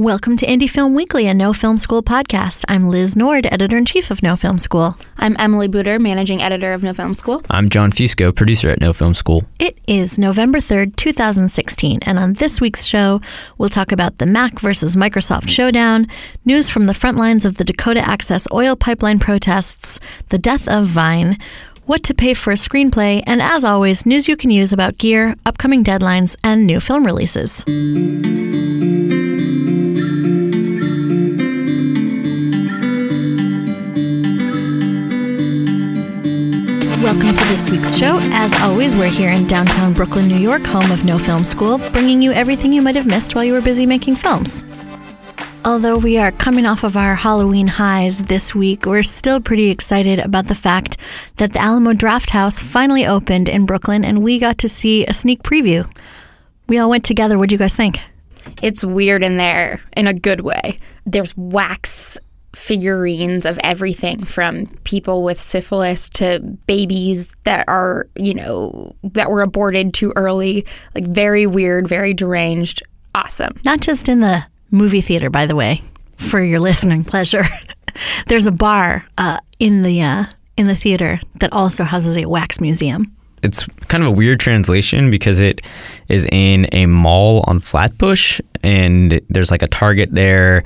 Welcome to Indie Film Weekly, a No Film School podcast. I'm Liz Nord, editor in chief of No Film School. I'm Emily Buder, managing editor of No Film School. I'm Jon Fusco, producer at No Film School. It is November 3rd, 2016, and on this week's show, we'll talk about the Mac versus Microsoft showdown, news from the front lines of the Dakota Access oil pipeline protests, the death of Vine, what to pay for a screenplay, and as always, news you can use about gear, upcoming deadlines, and new film releases. This week's show. As always, we're here in downtown Brooklyn, New York, home of No Film School, bringing you everything you might have missed while you were busy making films. Although we are coming off of our Halloween highs this week, we're still pretty excited about the fact that the Alamo Drafthouse finally opened in Brooklyn and we got to see a sneak preview. We all went together. What do you guys think? It's weird in there in a good way. There's wax figurines of everything from people with syphilis to babies that are, you know, that were aborted too early. Like very weird, very deranged. Awesome. Not just in the movie theater, by the way, for your listening pleasure. There's a bar uh, in the uh, in the theater that also houses a wax museum. It's kind of a weird translation because it is in a mall on Flatbush, and there's like a Target there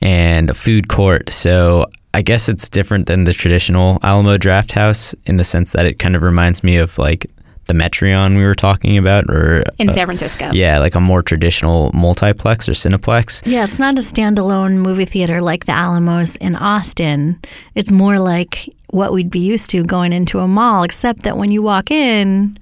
and a food court. So I guess it's different than the traditional Alamo Drafthouse in the sense that it kind of reminds me of like the Metreon we were talking about, or in uh, San Francisco. Yeah, like a more traditional multiplex or cineplex. Yeah, it's not a standalone movie theater like the Alamos in Austin. It's more like what we'd be used to going into a mall, except that when you walk in,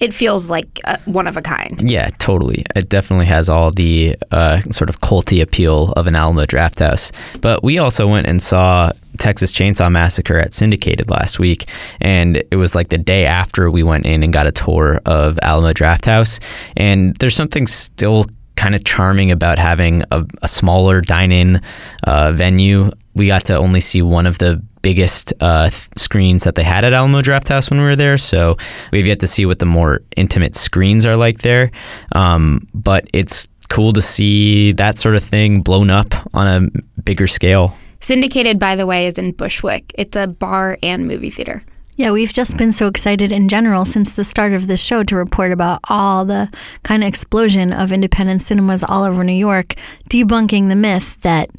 it feels like uh, one of a kind. Yeah, totally. It definitely has all the uh, sort of culty appeal of an Alamo Drafthouse. But we also went and saw Texas Chainsaw Massacre at Syndicated last week, and it was like the day after we went in and got a tour of Alamo Drafthouse. And there's something still kind of charming about having a, a smaller dine-in uh, venue. We got to only see one of the biggest uh, th- screens that they had at Alamo Drafthouse when we were there. So we've yet to see what the more intimate screens are like there. Um, but it's cool to see that sort of thing blown up on a bigger scale. Syndicated, by the way, is in Bushwick. It's a bar and movie theater. Yeah, we've just been so excited in general since the start of this show to report about all the kind of explosion of independent cinemas all over New York, debunking the myth that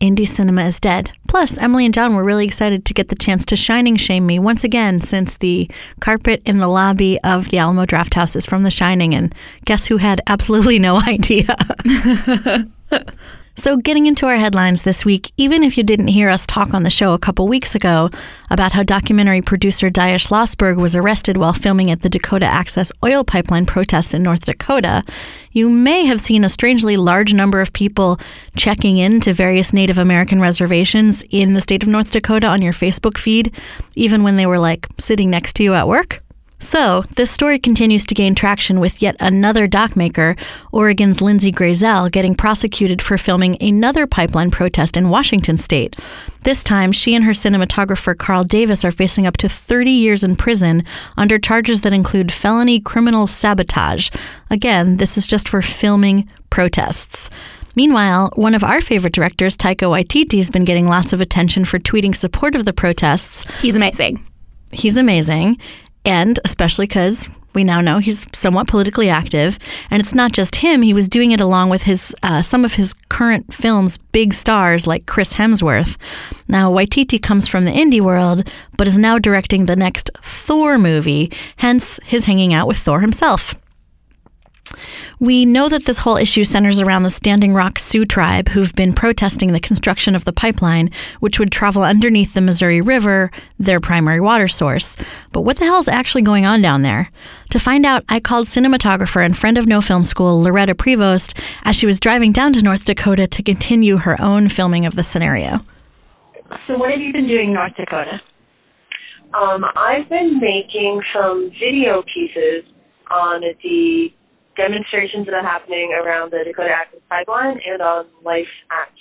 indie cinema is dead. Plus, Emily and Jon were really excited to get the chance to shining shame me once again since the carpet in the lobby of the Alamo Drafthouse is from The Shining, and guess who had absolutely no idea? So, getting into our headlines this week, even if you didn't hear us talk on the show a couple weeks ago about how documentary producer Deia Schlosberg was arrested while filming at the Dakota Access oil pipeline protests in North Dakota, you may have seen a strangely large number of people checking in to various Native American reservations in the state of North Dakota on your Facebook feed, even when they were like sitting next to you at work. So, this story continues to gain traction with yet another doc maker, Oregon's Lindsey Grayzel, getting prosecuted for filming another pipeline protest in Washington state. This time, she and her cinematographer Carl Davis are facing up to 30 years in prison under charges that include felony criminal sabotage. Again, this is just for filming protests. Meanwhile, one of our favorite directors, Taika Waititi, has been getting lots of attention for tweeting support of the protests. He's amazing. He's amazing and especially because we now know he's somewhat politically active, and it's not just him. He was doing it along with his uh, some of his current films' big stars like Chris Hemsworth. Now Waititi comes from the indie world, but is now directing the next Thor movie. Hence his hanging out with Thor himself. We know that this whole issue centers around the Standing Rock Sioux tribe who've been protesting the construction of the pipeline, which would travel underneath the Missouri River, their primary water source. But what the hell is actually going on down there? To find out, I called cinematographer and friend of No Film School, Loretta Prevost, as she was driving down to North Dakota to continue her own filming of the scenario. So, what have you been doing in North Dakota? Um, I've been making some video pieces on the demonstrations that are happening around the Dakota Access Pipeline and on life at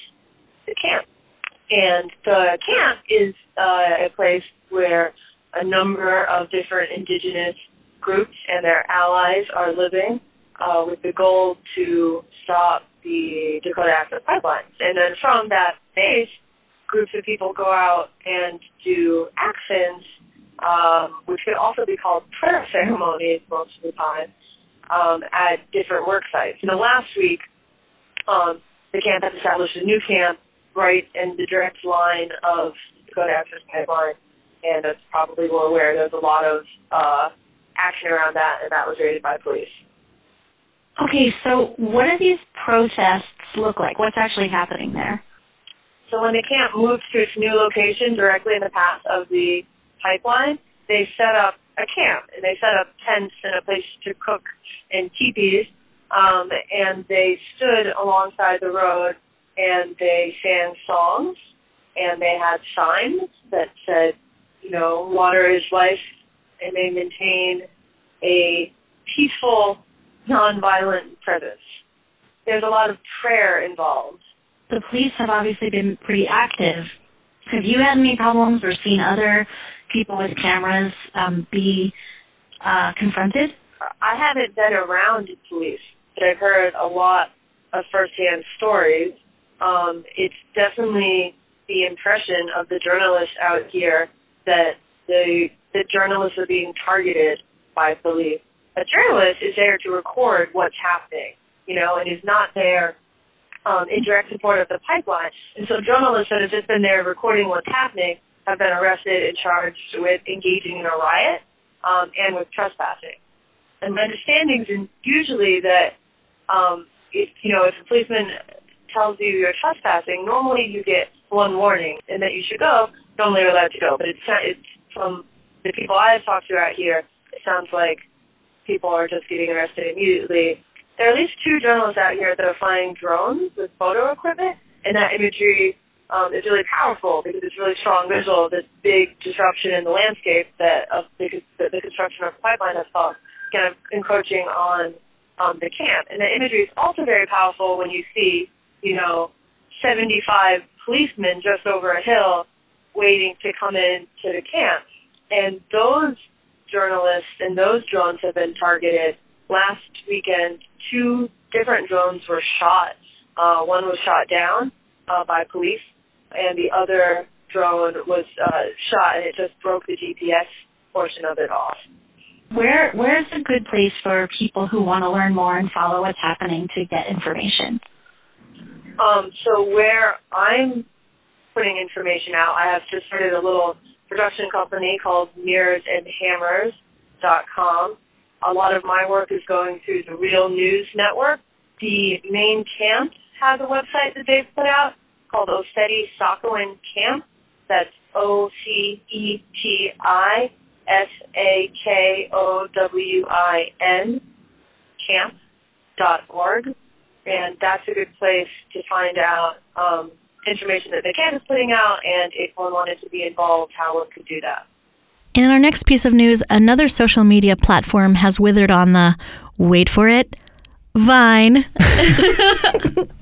the camp. And the camp is uh, a place where a number of different indigenous groups and their allies are living. uh, with the goal to stop the Dakota Access Pipeline. And then from that base, groups of people go out and do actions, um, which could also be called prayer ceremonies most of the time, um, at different work sites. You know, last week, um, the camp has established a new camp right in the direct line of Dakota Access Pipeline, and as probably well aware, there's a lot of uh, action around that, and that was raided by police. Okay, so what do these protests look like? What's actually happening there? So when the camp moved to its new location directly in the path of the pipeline, they set up a camp and they set up tents and a place to cook in teepees. Um, and they stood alongside the road and they sang songs and they had signs that said, you know, water is life and they maintain a peaceful, nonviolent presence. There's a lot of prayer involved. The police have obviously been pretty active. Have you had any problems or seen other people with cameras um, be uh, confronted? I haven't been around police, but I've heard a lot of firsthand stories. Um, it's definitely the impression of the journalists out here that the the journalists are being targeted by police. A journalist is there to record what's happening, you know, and is not there um, in direct support of the pipeline. And so journalists that have just been there recording what's happening have been arrested and charged with engaging in a riot um, and with trespassing. And my understanding is usually that um, if you know if a policeman tells you you're trespassing, normally you get one warning and that you should go. Normally you're allowed to go, but it's it's from the people I've talked to out here. It sounds like people are just getting arrested immediately. There are at least two journalists out here that are flying drones with photo equipment, and that imagery um, is really powerful because it's really strong visual of this big disruption in the landscape that the, the, the construction of the pipeline has caused, kind of encroaching on um, the camp. And the imagery is also very powerful when you see, you know, 75 policemen just over a hill waiting to come in to the camp. And those journalists and those drones have been targeted. Last weekend, two different drones were shot. Uh, one was shot down uh, by police and the other drone was uh, shot and it just broke the GPS portion of it off. Where where's a good place for people who want to learn more and follow what's happening to get information? Um, so where I'm putting information out, I have just started a little production company called mirrorsandhammers.com. A lot of my work is going through the Real News Network. The main camp has a website that they've put out called Oceti Sakowin Camp. That's O C E T I S A K O W I N camp dot org, and that's a good place to find out um, information that the camp is putting out, and if one wanted to be involved, how one could do that. In our next piece of news, another social media platform has withered on the wait for it Vine.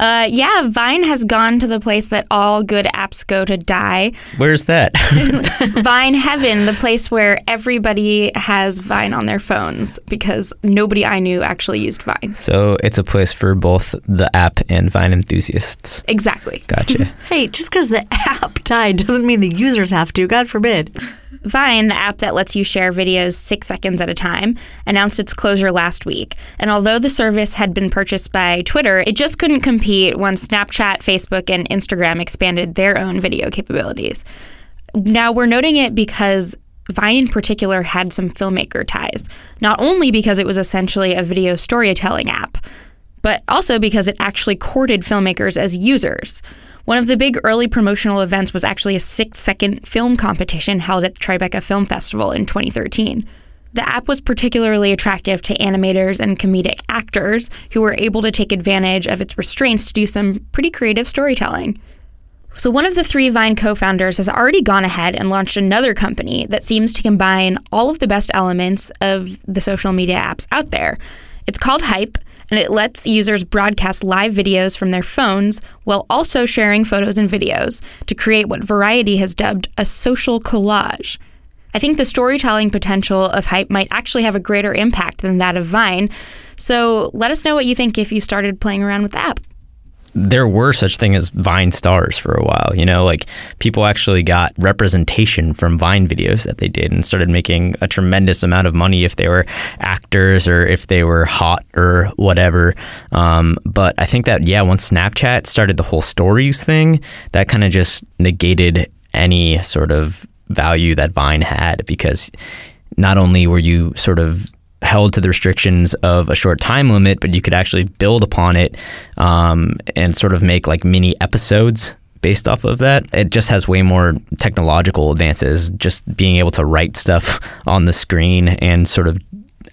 Uh, yeah, Vine has gone to the place that all good apps go to die. Where's that? Vine Heaven, the place where everybody has Vine on their phones because nobody I knew actually used Vine. so it's a place for both the app and Vine enthusiasts. Exactly. Gotcha. hey, just because the app died doesn't mean the users have to. God forbid. Vine, the app that lets you share videos six seconds at a time, announced its closure last week. And although the service had been purchased by Twitter, it just couldn't compete when Snapchat, Facebook, and Instagram expanded their own video capabilities. Now, we're noting it because Vine in particular had some filmmaker ties, not only because it was essentially a video storytelling app, but also because it actually courted filmmakers as users. One of the big early promotional events was actually a six second film competition held at the Tribeca Film Festival in 2013. The app was particularly attractive to animators and comedic actors who were able to take advantage of its restraints to do some pretty creative storytelling. So, one of the three Vine co founders has already gone ahead and launched another company that seems to combine all of the best elements of the social media apps out there. It's called Hype, and it lets users broadcast live videos from their phones while also sharing photos and videos to create what Variety has dubbed a social collage. I think the storytelling potential of Hype might actually have a greater impact than that of Vine. So let us know what you think if you started playing around with the app there were such thing as Vine stars for a while. You know, like people actually got representation from Vine videos that they did and started making a tremendous amount of money if they were actors or if they were hot or whatever. Um, but I think that yeah, once Snapchat started the whole stories thing, that kind of just negated any sort of value that Vine had because not only were you sort of held to the restrictions of a short time limit, but you could actually build upon it um, and sort of make like mini episodes based off of that. It just has way more technological advances, just being able to write stuff on the screen and sort of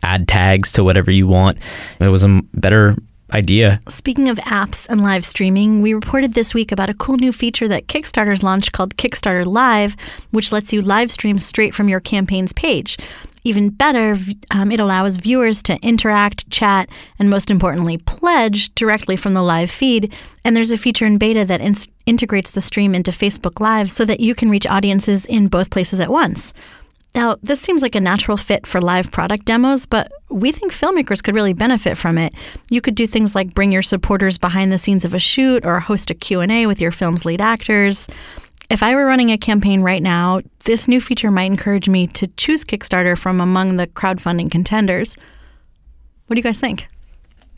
add tags to whatever you want. It was a better idea. Speaking of apps and live streaming, we reported this week about a cool new feature that Kickstarter's launched called Kickstarter Live, which lets you live stream straight from your campaign's page. Even better, um, it allows viewers to interact, chat, and most importantly, pledge directly from the live feed. And there's a feature in beta that in- integrates the stream into Facebook Live so that you can reach audiences in both places at once. Now, this seems like a natural fit for live product demos, but we think filmmakers could really benefit from it. You could do things like bring your supporters behind the scenes of a shoot or host a Q&A with your film's lead actors. If I were running a campaign right now, this new feature might encourage me to choose Kickstarter from among the crowdfunding contenders. What do you guys think?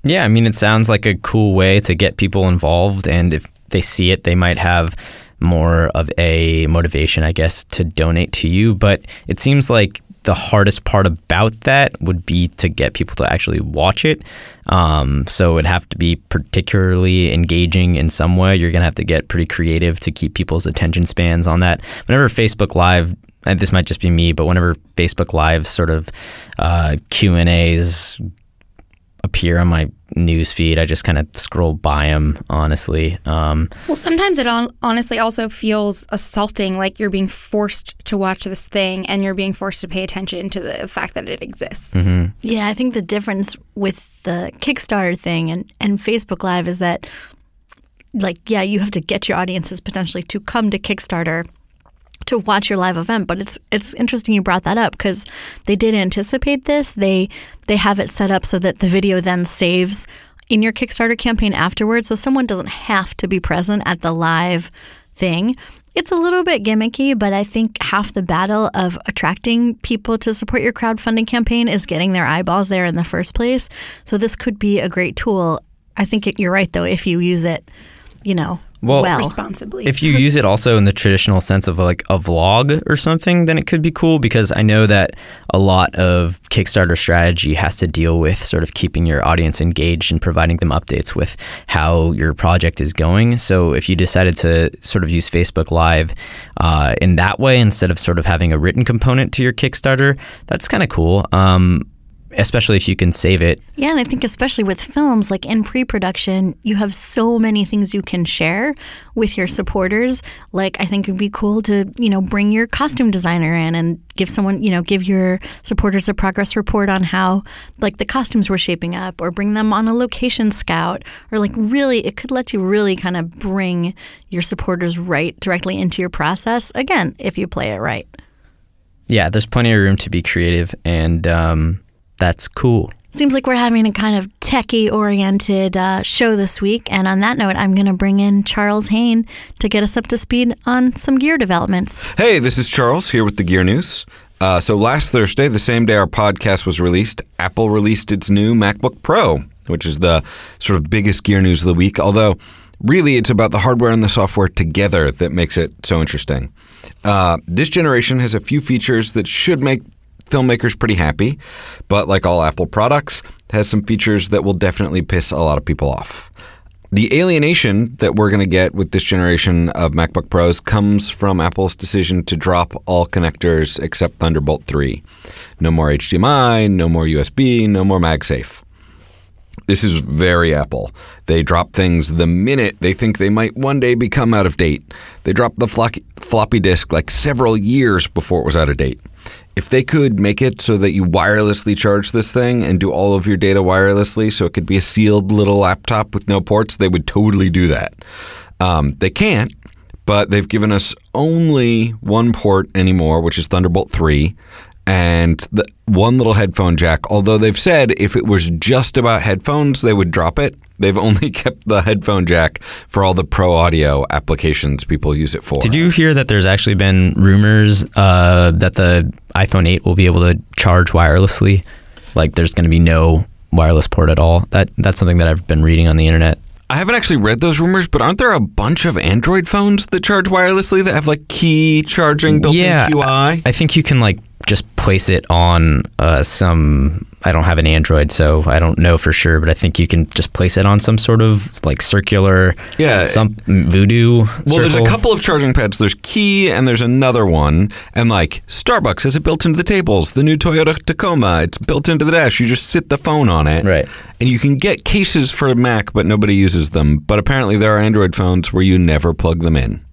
Yeah, I mean, it sounds like a cool way to get people involved. And if they see it, they might have more of a motivation, I guess, to donate to you. But it seems like the hardest part about that would be to get people to actually watch it. Um, so it'd have to be particularly engaging in some way. You're going to have to get pretty creative to keep people's attention spans on that. Whenever Facebook Live this might just be me, but whenever Facebook Live sort of uh, Q and A's appear on my news feed. I just kind of scroll by them, honestly. Um, well, sometimes it on- honestly also feels assaulting, like you're being forced to watch this thing and you're being forced to pay attention to the fact that it exists. Mm-hmm. Yeah, I think the difference with the Kickstarter thing and, and Facebook Live is that, like, yeah, you have to get your audiences potentially to come to Kickstarter to watch your live event. But it's it's interesting you brought that up because they did anticipate this. They they have it set up so that the video then saves in your Kickstarter campaign afterwards, so someone doesn't have to be present at the live thing. It's a little bit gimmicky, but I think half the battle of attracting people to support your crowdfunding campaign is getting their eyeballs there in the first place. So this could be a great tool. I think it, you're right though if you use it, you know, well, well, responsibly. If you use it also in the traditional sense of like a vlog or something, then it could be cool because I know that a lot of Kickstarter strategy has to deal with sort of keeping your audience engaged and providing them updates with how your project is going. So if you decided to sort of use Facebook Live uh, in that way instead of sort of having a written component to your Kickstarter, that's kind of cool. Um, especially if you can save it. Yeah, and I think especially with films, like in pre-production, you have so many things you can share with your supporters. Like I think it'd be cool to, you know, bring your costume designer in and give someone, you know, give your supporters a progress report on how like the costumes were shaping up or bring them on a location scout or like really it could let you really kind of bring your supporters right directly into your process again if you play it right. Yeah, there's plenty of room to be creative and um that's cool. Seems like we're having a kind of techie oriented uh, show this week. And on that note, I'm going to bring in Charles Haine to get us up to speed on some gear developments. Hey, this is Charles here with the Gear News. Uh, so last Thursday, the same day our podcast was released, Apple released its new MacBook Pro, which is the sort of biggest gear news of the week. Although, really, it's about the hardware and the software together that makes it so interesting. Uh, this generation has a few features that should make filmmakers pretty happy, but like all Apple products, has some features that will definitely piss a lot of people off. The alienation that we're going to get with this generation of MacBook Pros comes from Apple's decision to drop all connectors except Thunderbolt 3. No more HDMI, no more USB, no more MagSafe. This is very Apple. They drop things the minute they think they might one day become out of date. They drop the floppy disk like several years before it was out of date if they could make it so that you wirelessly charge this thing and do all of your data wirelessly so it could be a sealed little laptop with no ports, they would totally do that. Um, they can't, but they've given us only one port anymore, which is Thunderbolt 3, and the one little headphone jack. Although they've said if it was just about headphones, they would drop it. They've only kept the headphone jack for all the pro audio applications people use it for. Did you hear that there's actually been rumors uh, that the iPhone 8 will be able to charge wirelessly? Like there's going to be no wireless port at all. That that's something that I've been reading on the internet. I haven't actually read those rumors, but aren't there a bunch of Android phones that charge wirelessly that have like Qi charging built-in Yeah, in QI? I think you can like place it on uh, some. I don't have an Android, so I don't know for sure, but I think you can just place it on some sort of like circular, Yeah. some voodoo. Well, there's a couple of charging pads. There's Qi and there's another one. And like Starbucks has it built into the tables. The new Toyota Tacoma, it's built into the dash. You just sit the phone on it. Right. And you can get cases for Mac, but nobody uses them. But apparently there are Android phones where you never plug them in.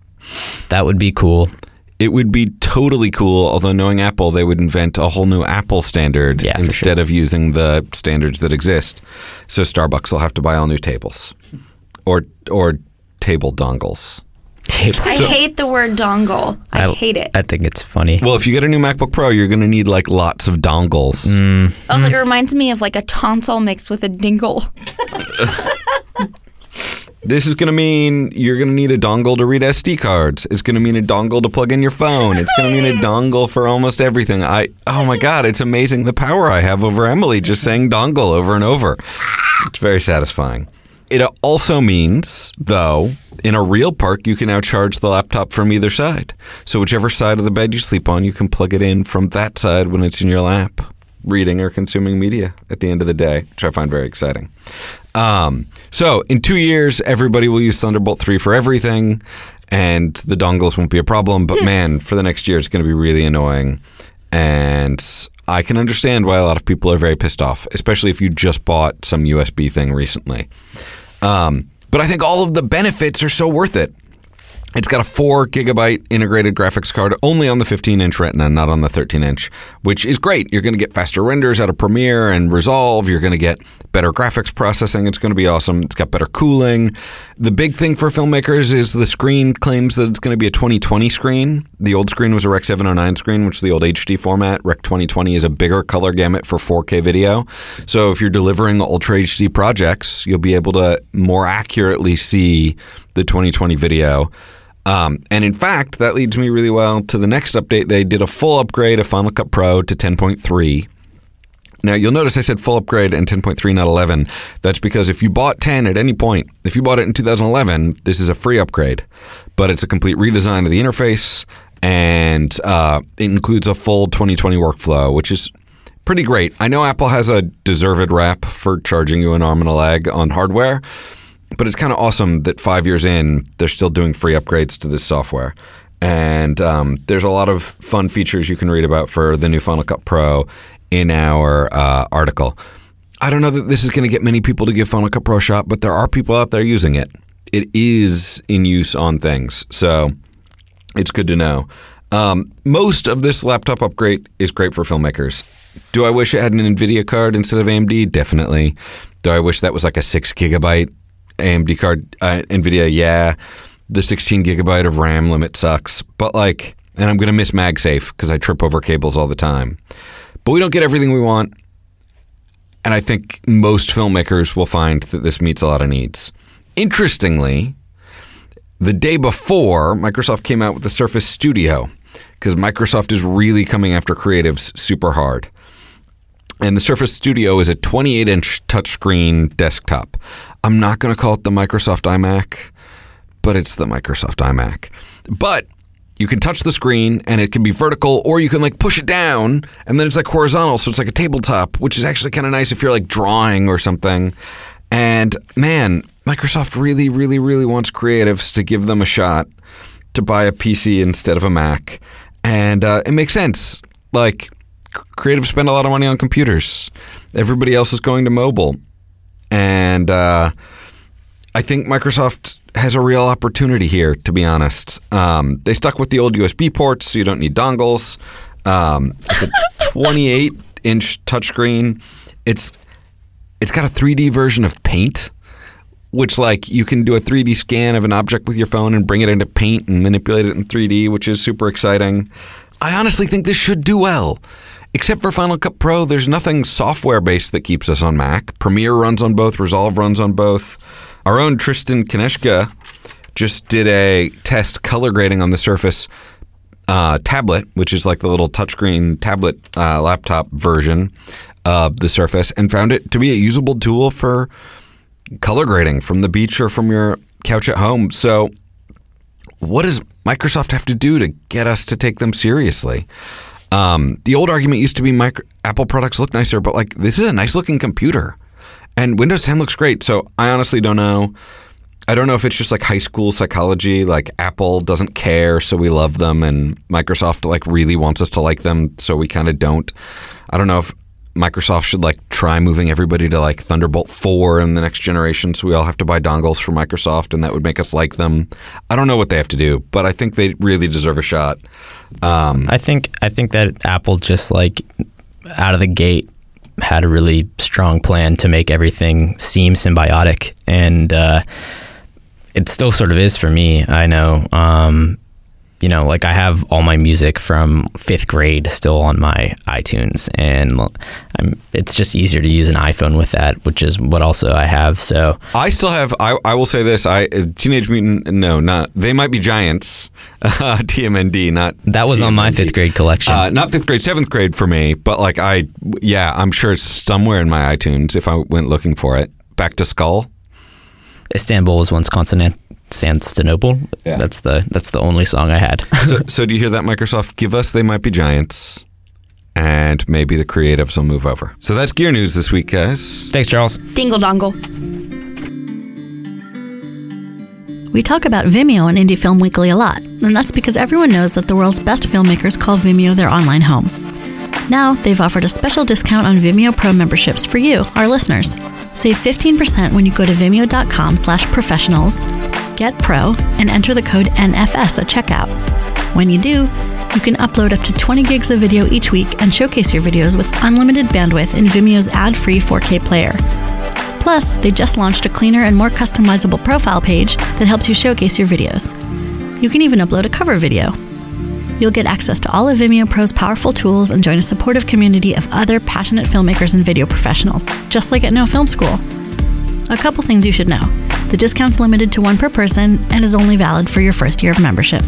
That would be cool. It would be totally cool, although knowing Apple, they would invent a whole new Apple standard Yeah, for instead of using the standards that exist. So Starbucks will have to buy all new tables or or table dongles. Table. I hate the word dongle. I, hate it. I think it's funny. Well, if you get a new MacBook Pro, you're going to need like lots of dongles. Mm. oh, it mm. reminds me of like a tonsil mixed with a dingle. This is going to mean you're going to need a dongle to read SD cards. It's going to mean a dongle to plug in your phone. It's going to mean a dongle for almost everything. I oh my god, it's amazing the power I have over Emily just saying dongle over and over. It's very satisfying. It also means, though, in a real park, you can now charge the laptop from either side. So whichever side of the bed you sleep on, you can plug it in from that side when it's in your lap, reading or consuming media at the end of the day, which I find very exciting. Um, so in two years, everybody will use Thunderbolt 3 for everything, and the dongles won't be a problem. But man, for the next year, it's going to be really annoying. And I can understand why a lot of people are very pissed off, especially if you just bought some USB thing recently. Um, but I think all of the benefits are so worth it. It's got a four gigabyte integrated graphics card only on the 15 inch Retina, not on the 13 inch, which is great. You're going to get faster renders out of Premiere and Resolve. You're going to get better graphics processing. It's going to be awesome. It's got better cooling. The big thing for filmmakers is the screen claims that it's going to be a 2020 screen. The old screen was a Rec 709 screen, which is the old HD format. Rec 2020 is a bigger color gamut for 4K video. So if you're delivering Ultra HD projects, you'll be able to more accurately see the 2020 video. Um, and in fact, that leads me really well to the next update. They did a full upgrade of Final Cut Pro to 10.3. Now, you'll notice I said full upgrade and 10.3, not 11. That's because if you bought 10 at any point, if you bought it in 2011, this is a free upgrade, but it's a complete redesign of the interface and uh, it includes a full 2020 workflow, which is pretty great. I know Apple has a deserved rap for charging you an arm and a leg on hardware, but it's kind of awesome that five years in, they're still doing free upgrades to this software. And um, there's a lot of fun features you can read about for the new Final Cut Pro in our uh, article. I don't know that this is going to get many people to give Final Cut Pro a shot, but there are people out there using it. It is in use on things, so it's good to know. Um, most of this laptop upgrade is great for filmmakers. Do I wish it had an NVIDIA card instead of AMD? Definitely. Do I wish that was like a six gigabyte AMD card? Uh, NVIDIA, yeah. The 16 gigabyte of RAM limit sucks, but like, and I'm gonna miss MagSafe because I trip over cables all the time. But we don't get everything we want, and I think most filmmakers will find that this meets a lot of needs. Interestingly, the day before, Microsoft came out with the Surface Studio because Microsoft is really coming after creatives super hard. And the Surface Studio is a 28 inch touchscreen desktop. I'm not going to call it the Microsoft iMac, but it's the Microsoft iMac. But you can touch the screen and it can be vertical or you can like push it down and then it's like horizontal. So it's like a tabletop, which is actually kind of nice if you're like drawing or something. And man, Microsoft really, really, really wants creatives to give them a shot to buy a PC instead of a Mac. And uh, it makes sense. Like, creatives spend a lot of money on computers, everybody else is going to mobile. And uh, I think Microsoft has a real opportunity here, to be honest. Um, they stuck with the old USB ports, so you don't need dongles. Um, it's a 28 inch touchscreen. It's it's got a 3D version of Paint, which like you can do a 3D scan of an object with your phone and bring it into Paint and manipulate it in 3D, which is super exciting. I honestly think this should do well. Except for Final Cut Pro, there's nothing software based that keeps us on Mac. Premiere runs on both, Resolve runs on both. Our own Tristan Kneschke just did a test color grading on the Surface uh, tablet, which is like the little touchscreen tablet uh, laptop version of the Surface, and found it to be a usable tool for color grading from the beach or from your couch at home. So, what does Microsoft have to do to get us to take them seriously? Um, the old argument used to be micro- Apple products look nicer, but like this is a nice looking computer, and Windows 10 looks great. So I honestly don't know. I don't know if it's just like high school psychology, like Apple doesn't care, so we love them, and Microsoft like really wants us to like them, so we kind of don't. I don't know if Microsoft should like try moving everybody to like Thunderbolt 4 in the next generation so we all have to buy dongles for Microsoft and that would make us like them. I don't know what they have to do, but I think they really deserve a shot. Um, I think I think that Apple just like out of the gate had a really strong plan to make everything seem symbiotic, and uh, it still sort of is for me. I know, um, you know, like I have all my music from fifth grade still on my iTunes, and I'm, it's just easier to use an iPhone with that, which is what also I have. So I still have. I, I will say this: I Teenage Mutant. No, not they might be giants. Uh, TMND, not that was on my fifth grade collection. Uh, not fifth grade, seventh grade for me, but like I, yeah, I'm sure it's somewhere in my iTunes if I went looking for it. Back to Skull. Istanbul was once Constantinople. Yeah. That's the that's the only song I had. So, so do you hear that, Microsoft? Give us They Might Be Giants, and maybe the creatives will move over. So that's gear news this week, guys. Thanks, Charles. Dingle dongle. We talk about Vimeo on Indie Film Weekly a lot, and that's because everyone knows that the world's best filmmakers call Vimeo their online home. Now, they've offered a special discount on Vimeo Pro memberships for you, our listeners. Save 15% when you go to vimeo.com slash professionals, get pro, and enter the code NFS at checkout. When you do, you can upload up to 20 gigs of video each week and showcase your videos with unlimited bandwidth in Vimeo's ad-free 4K player. Plus, they just launched a cleaner and more customizable profile page that helps you showcase your videos. You can even upload a cover video. You'll get access to all of Vimeo Pro's powerful tools and join a supportive community of other passionate filmmakers and video professionals, just like at No Film School. A couple things you should know. The discount's limited to one per person and is only valid for your first year of membership.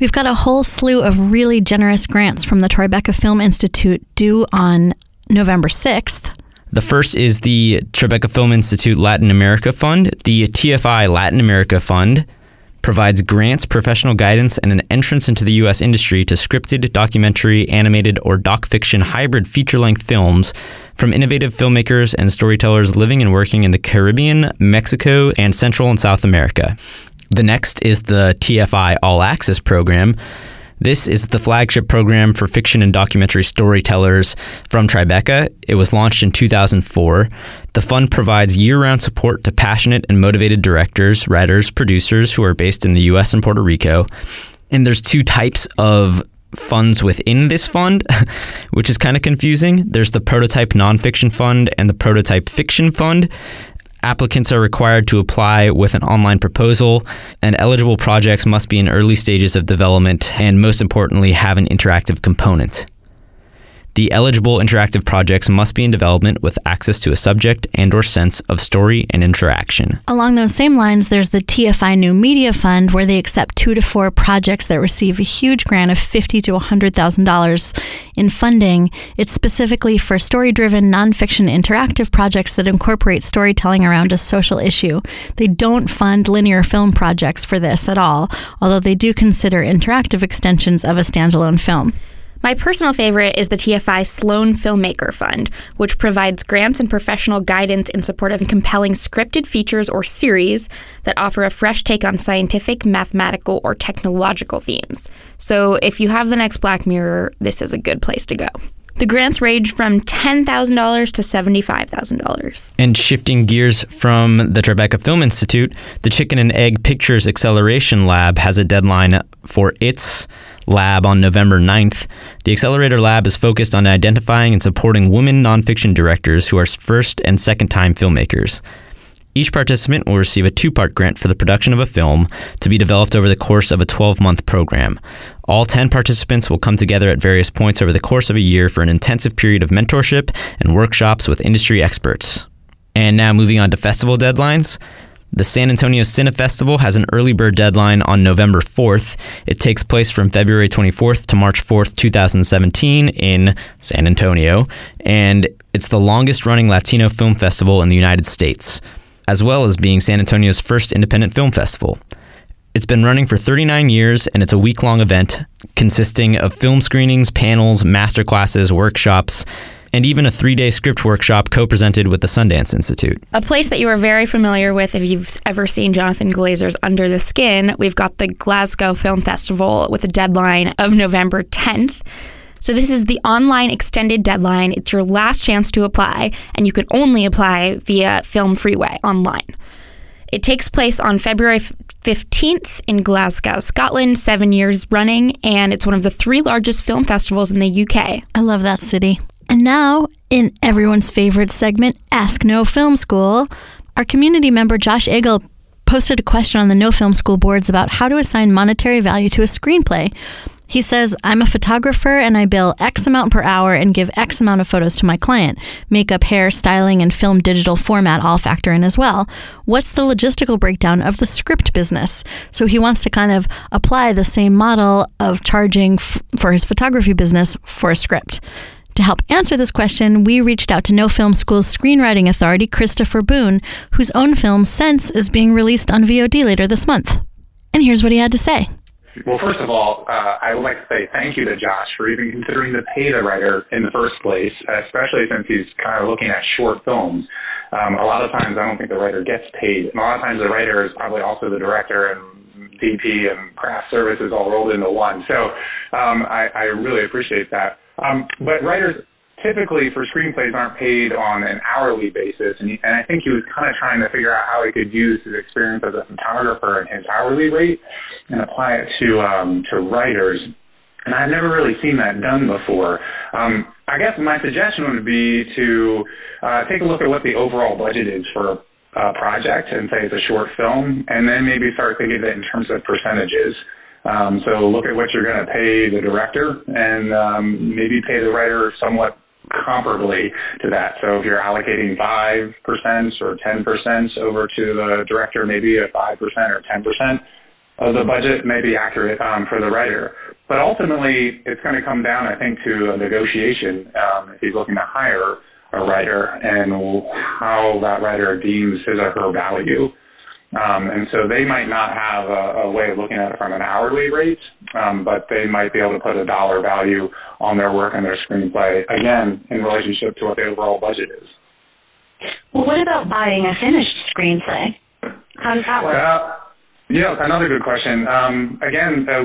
We've got a whole slew of really generous grants from the Tribeca Film Institute due on November 6th. The first is the Tribeca Film Institute Latin America Fund. The TFI Latin America Fund provides grants, professional guidance, and an entrance into the U.S. industry to scripted, documentary, animated, or doc fiction hybrid feature length films from innovative filmmakers and storytellers living and working in the Caribbean, Mexico, and Central and South America. The next is the TFI All Access program. This is the flagship program for fiction and documentary storytellers from Tribeca. It was launched in 2004. The fund provides year round support to passionate and motivated directors, writers, producers who are based in the US and Puerto Rico. And there's two types of funds within this fund, which is kind of confusing. There's the Prototype Nonfiction Fund and the Prototype Fiction Fund. Applicants are required to apply with an online proposal, and eligible projects must be in early stages of development and, most importantly, have an interactive component. The eligible interactive projects must be in development with access to a subject and or sense of story and interaction. Along those same lines, there's the TFI New Media Fund, where they accept two to four projects that receive a huge grant of fifty to hundred thousand dollars in funding. It's specifically for story-driven, nonfiction, interactive projects that incorporate storytelling around a social issue. They don't fund linear film projects for this at all, although they do consider interactive extensions of a standalone film. My personal favorite is the TFI Sloan Filmmaker Fund, which provides grants and professional guidance in support of compelling scripted features or series that offer a fresh take on scientific, mathematical, or technological themes. So if you have the next Black Mirror, this is a good place to go. The grants range from $10,000 to $75,000. And shifting gears from the Tribeca Film Institute, the Chicken and Egg Pictures Acceleration Lab has a deadline for its lab on November 9th. The Accelerator Lab is focused on identifying and supporting women nonfiction directors who are first and second time filmmakers. Each participant will receive a two part grant for the production of a film to be developed over the course of a 12 month program. All 10 participants will come together at various points over the course of a year for an intensive period of mentorship and workshops with industry experts. And now moving on to festival deadlines. The San Antonio Cine Festival has an early bird deadline on November 4th. It takes place from February 24th to March 4th, 2017, in San Antonio, and it's the longest running Latino film festival in the United States as well as being San Antonio's first independent film festival. It's been running for 39 years and it's a week long event consisting of film screenings, panels, masterclasses, workshops, and even a three day script workshop co presented with the Sundance Institute. A place that you are very familiar with if you've ever seen Jonathan Glazer's Under the Skin, we've got the Glasgow Film Festival with a deadline of November 10th. So this is the online extended deadline. It's your last chance to apply, and you can only apply via Film Freeway online. It takes place on February 15th in Glasgow, Scotland, seven years running, and it's one of the three largest film festivals in the UK. I love that city. And now, in everyone's favorite segment, Ask No Film School, our community member Josh Egel posted a question on the No Film School boards about how to assign monetary value to a screenplay. He says, I'm a photographer and I bill X amount per hour and give X amount of photos to my client. Makeup, hair, styling, and film digital format all factor in as well. What's the logistical breakdown of the script business? So he wants to kind of apply the same model of charging f- for his photography business for a script. To help answer this question, we reached out to No Film School's screenwriting authority, Christopher Boone, whose own film Sense is being released on VOD later this month. And here's what he had to say. Well, first of all, uh, I would like to say thank you to Josh for even considering to pay the writer in the first place, especially since he's kind of looking at short films. Um, a lot of times, I don't think the writer gets paid. And a lot of times, the writer is probably also the director and DP and craft services all rolled into one. So um, I, I really appreciate that. Um, but writers typically for screenplays aren't paid on an hourly basis, and, he, and I think he was kind of trying to figure out how he could use his experience as a photographer and his hourly rate and apply it to um, to writers. And I've never really seen that done before. Um, I guess my suggestion would be to uh, take a look at what the overall budget is for a project and say it's a short film, and then maybe start thinking of it in terms of percentages. Um, so look at what you're going to pay the director, and um, maybe pay the writer somewhat comparably to that. So if you're allocating 5% or 10% over to the director, maybe a 5% or 10% of the budget may be accurate um, for the writer. But ultimately, it's going to come down, I think, to a negotiation um, if he's looking to hire a writer and how that writer deems his or her value. Um, and so they might not have a, a, way of looking at it from an hourly rate, um, but they might be able to put a dollar value on their work and their screenplay, again, in relationship to what the overall budget is. Well, what about buying a finished screenplay? How does that work? Uh, yeah, another good question. Um, again, uh,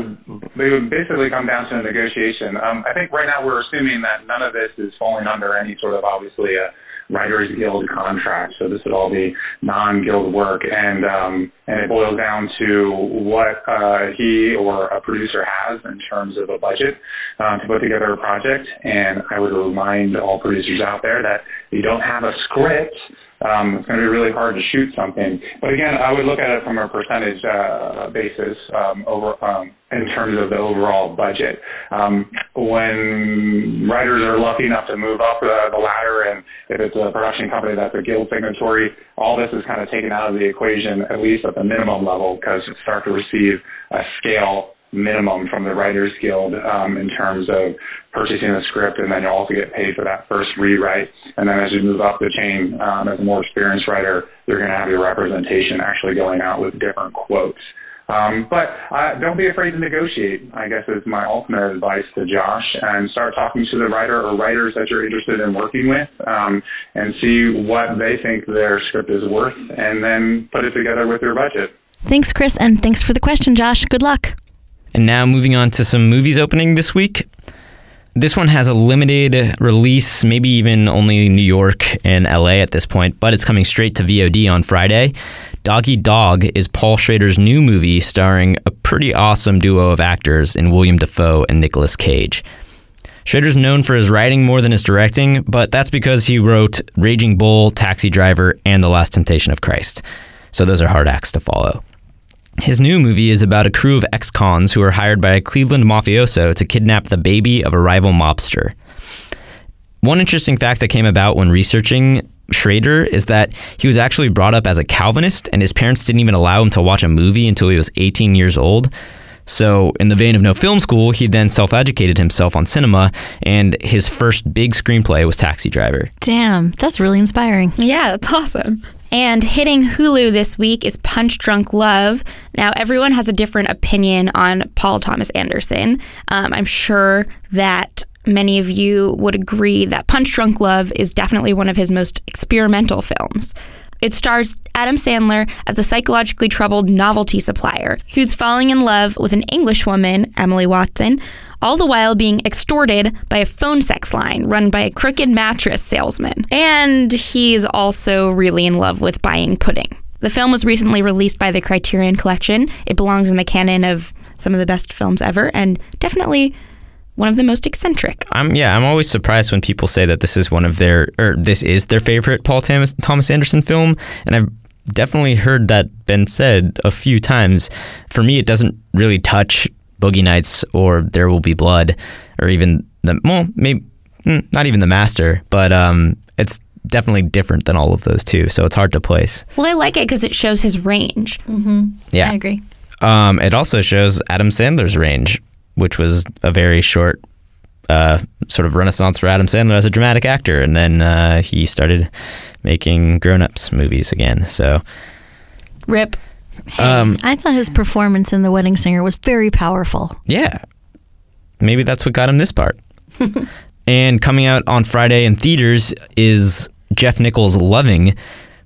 they would basically come down to a negotiation. Um, I think right now we're assuming that none of this is falling under any sort of obviously a Writers Guild contract. So this would all be non-guild work, and um, and it boils down to what uh, he or a producer has in terms of a budget uh, to put together a project. And I would remind all producers out there that you don't have a script um, it's going to be really hard to shoot something. But again, I would look at it from a percentage uh, basis um, over um, in terms of the overall budget. Um, when writers are lucky enough to move up the, the ladder, and if it's a production company that's a guild signatory, all this is kind of taken out of the equation, at least at the minimum level, because you start to receive a scale minimum from the Writers Guild um, in terms of purchasing a script, and then you'll also get paid for that first rewrite. And then as you move up the chain um, as a more experienced writer, you're going to have your representation actually going out with different quotes. Um, but uh, don't be afraid to negotiate, I guess is my ultimate advice to Josh, and start talking to the writer or writers that you're interested in working with um, and see what they think their script is worth, and then put it together with your budget. Thanks, Chris, and thanks for the question, Josh. Good luck. And now moving on to some movies opening this week. This one has a limited release, maybe even only New York and LA at this point, but it's coming straight to VOD on Friday. Dog Eat Dog is Paul Schrader's new movie starring a pretty awesome duo of actors in William Dafoe and Nicolas Cage. Schrader's known for his writing more than his directing, but that's because he wrote Raging Bull, Taxi Driver, and The Last Temptation of Christ. So those are hard acts to follow. His new movie is about a crew of ex cons who are hired by a Cleveland mafioso to kidnap the baby of a rival mobster. One interesting fact that came about when researching Schrader is that he was actually brought up as a Calvinist, and his parents didn't even allow him to watch a movie until he was 18 years old. So, in the vein of no film school, he then self educated himself on cinema, and his first big screenplay was Taxi Driver. Damn, that's really inspiring. Yeah, that's awesome. And hitting Hulu this week is Punch Drunk Love. Now, everyone has a different opinion on Paul Thomas Anderson. Um, I'm sure that many of you would agree that Punch Drunk Love is definitely one of his most experimental films. It stars Adam Sandler as a psychologically troubled novelty supplier who's falling in love with an English woman, Emily Watson, all the while being extorted by a phone sex line run by a crooked mattress salesman. And he's also really in love with buying pudding. The film was recently released by the Criterion Collection. It belongs in the canon of some of the best films ever and definitely one of the most eccentric. I'm yeah, I'm always surprised when people say that this is one of their or this is their favorite Paul Thomas, Thomas Anderson film, and I've definitely heard that been said a few times. For me, it doesn't really touch Boogie Nights or There Will Be Blood, or even the well, maybe mm, not even the Master, but um, it's definitely different than all of those two. So it's hard to place. Well, I like it because it shows his range. Yeah, I agree. Um, it also shows Adam Sandler's range, which was a very short uh, sort of renaissance for Adam Sandler as a dramatic actor, and then uh, he started making grown-ups movies again. So Rip. Um, I thought his performance in The Wedding Singer was very powerful. yeah, maybe that's what got him this part. and coming out on Friday in theaters is Jeff Nichols' Loving.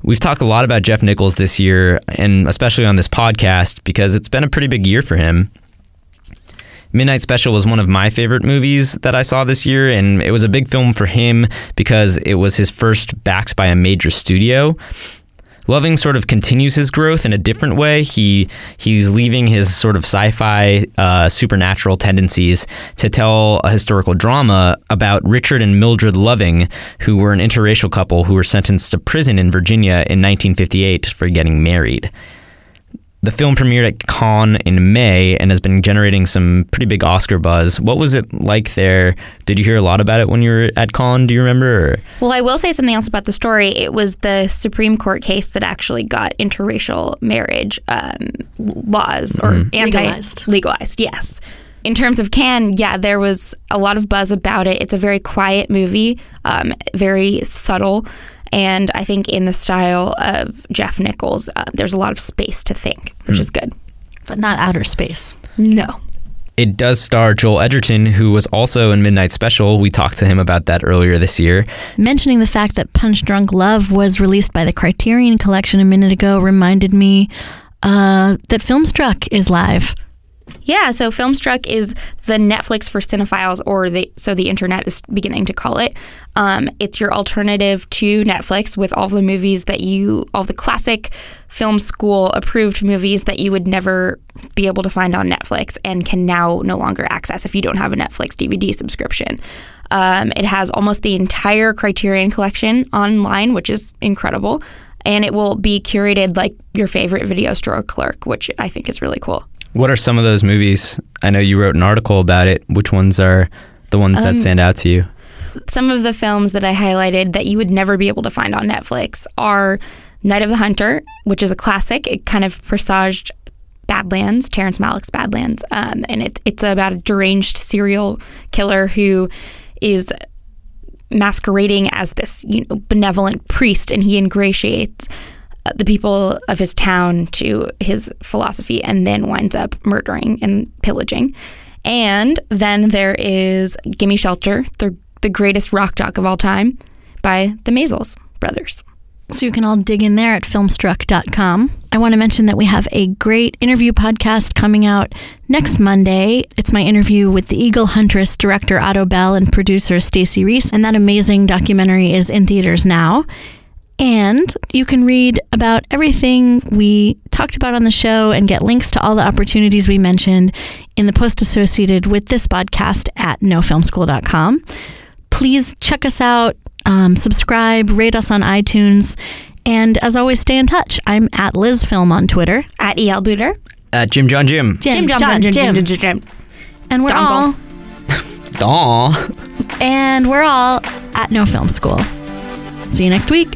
We've talked a lot about Jeff Nichols this year, and especially on this podcast, because it's been a pretty big year for him. Midnight Special was one of my favorite movies that I saw this year, and it was a big film for him because it was his first backed by a major studio. Loving sort of continues his growth in a different way. He he's leaving his sort of sci-fi uh, supernatural tendencies to tell a historical drama about Richard and Mildred Loving, who were an interracial couple who were sentenced to prison in Virginia in 1958 for getting married. The film premiered at Cannes in May and has been generating some pretty big Oscar buzz. What was it like there? Did you hear a lot about it when you were at Cannes? Do you remember? Or? Well, I will say something else about the story. It was the Supreme Court case that actually got interracial marriage um, laws or anti Legalized. legalized. Yes. In terms of Cannes, yeah, there was a lot of buzz about it. It's a very quiet movie, um, very subtle, and I think in the style of Jeff Nichols, uh, there's a lot of space to think, which is good. But not outer space. No. It does star Joel Edgerton, who was also in Midnight Special. We talked to him about that earlier this year. Mentioning the fact that Punch Drunk Love was released by the Criterion Collection a minute ago reminded me uh, that Filmstruck is live. Yeah, so Filmstruck is the Netflix for cinephiles, or the so the internet is beginning to call it. Um, it's your alternative to Netflix with all the movies that you, all the classic film school approved movies that you would never be able to find on Netflix and can now no longer access if you don't have a Netflix DVD subscription. Um, it has almost the entire Criterion collection online, which is incredible. And it will be curated like your favorite video store clerk, which I think is really cool. What are some of those movies? I know you wrote an article about it. Which ones are the ones that stand out to you? some of the films that I highlighted that you would never be able to find on Netflix are Night of the Hunter, which is a classic. It kind of presaged Badlands, Terrence Malick's Badlands, um, and it, it's about a deranged serial killer who is masquerading as this you know benevolent priest, and he ingratiates the people of his town to his philosophy, and then winds up murdering and pillaging. And then there is Gimme Shelter, the the greatest rock doc of all time, by the Maysles brothers. So you can all dig in there at filmstruck.com. I want to mention that we have a great interview podcast coming out next Monday. It's my interview with the Eagle Huntress director Otto Bell and producer Stacey Reiss, and that amazing documentary is in theaters now. And you can read about everything we talked about on the show and get links to all the opportunities we mentioned in the post associated with this podcast at nofilmschool.com. Please check us out, um, subscribe, rate us on iTunes, and as always, stay in touch. I'm at Liz Film on Twitter. At EL Buder. At Jim John Jim. Jim, Jim, John, Jim, Jim. Jim, Jim, Jim. And we're all Dongle. Aw. and we're all at No Film School. See you next week.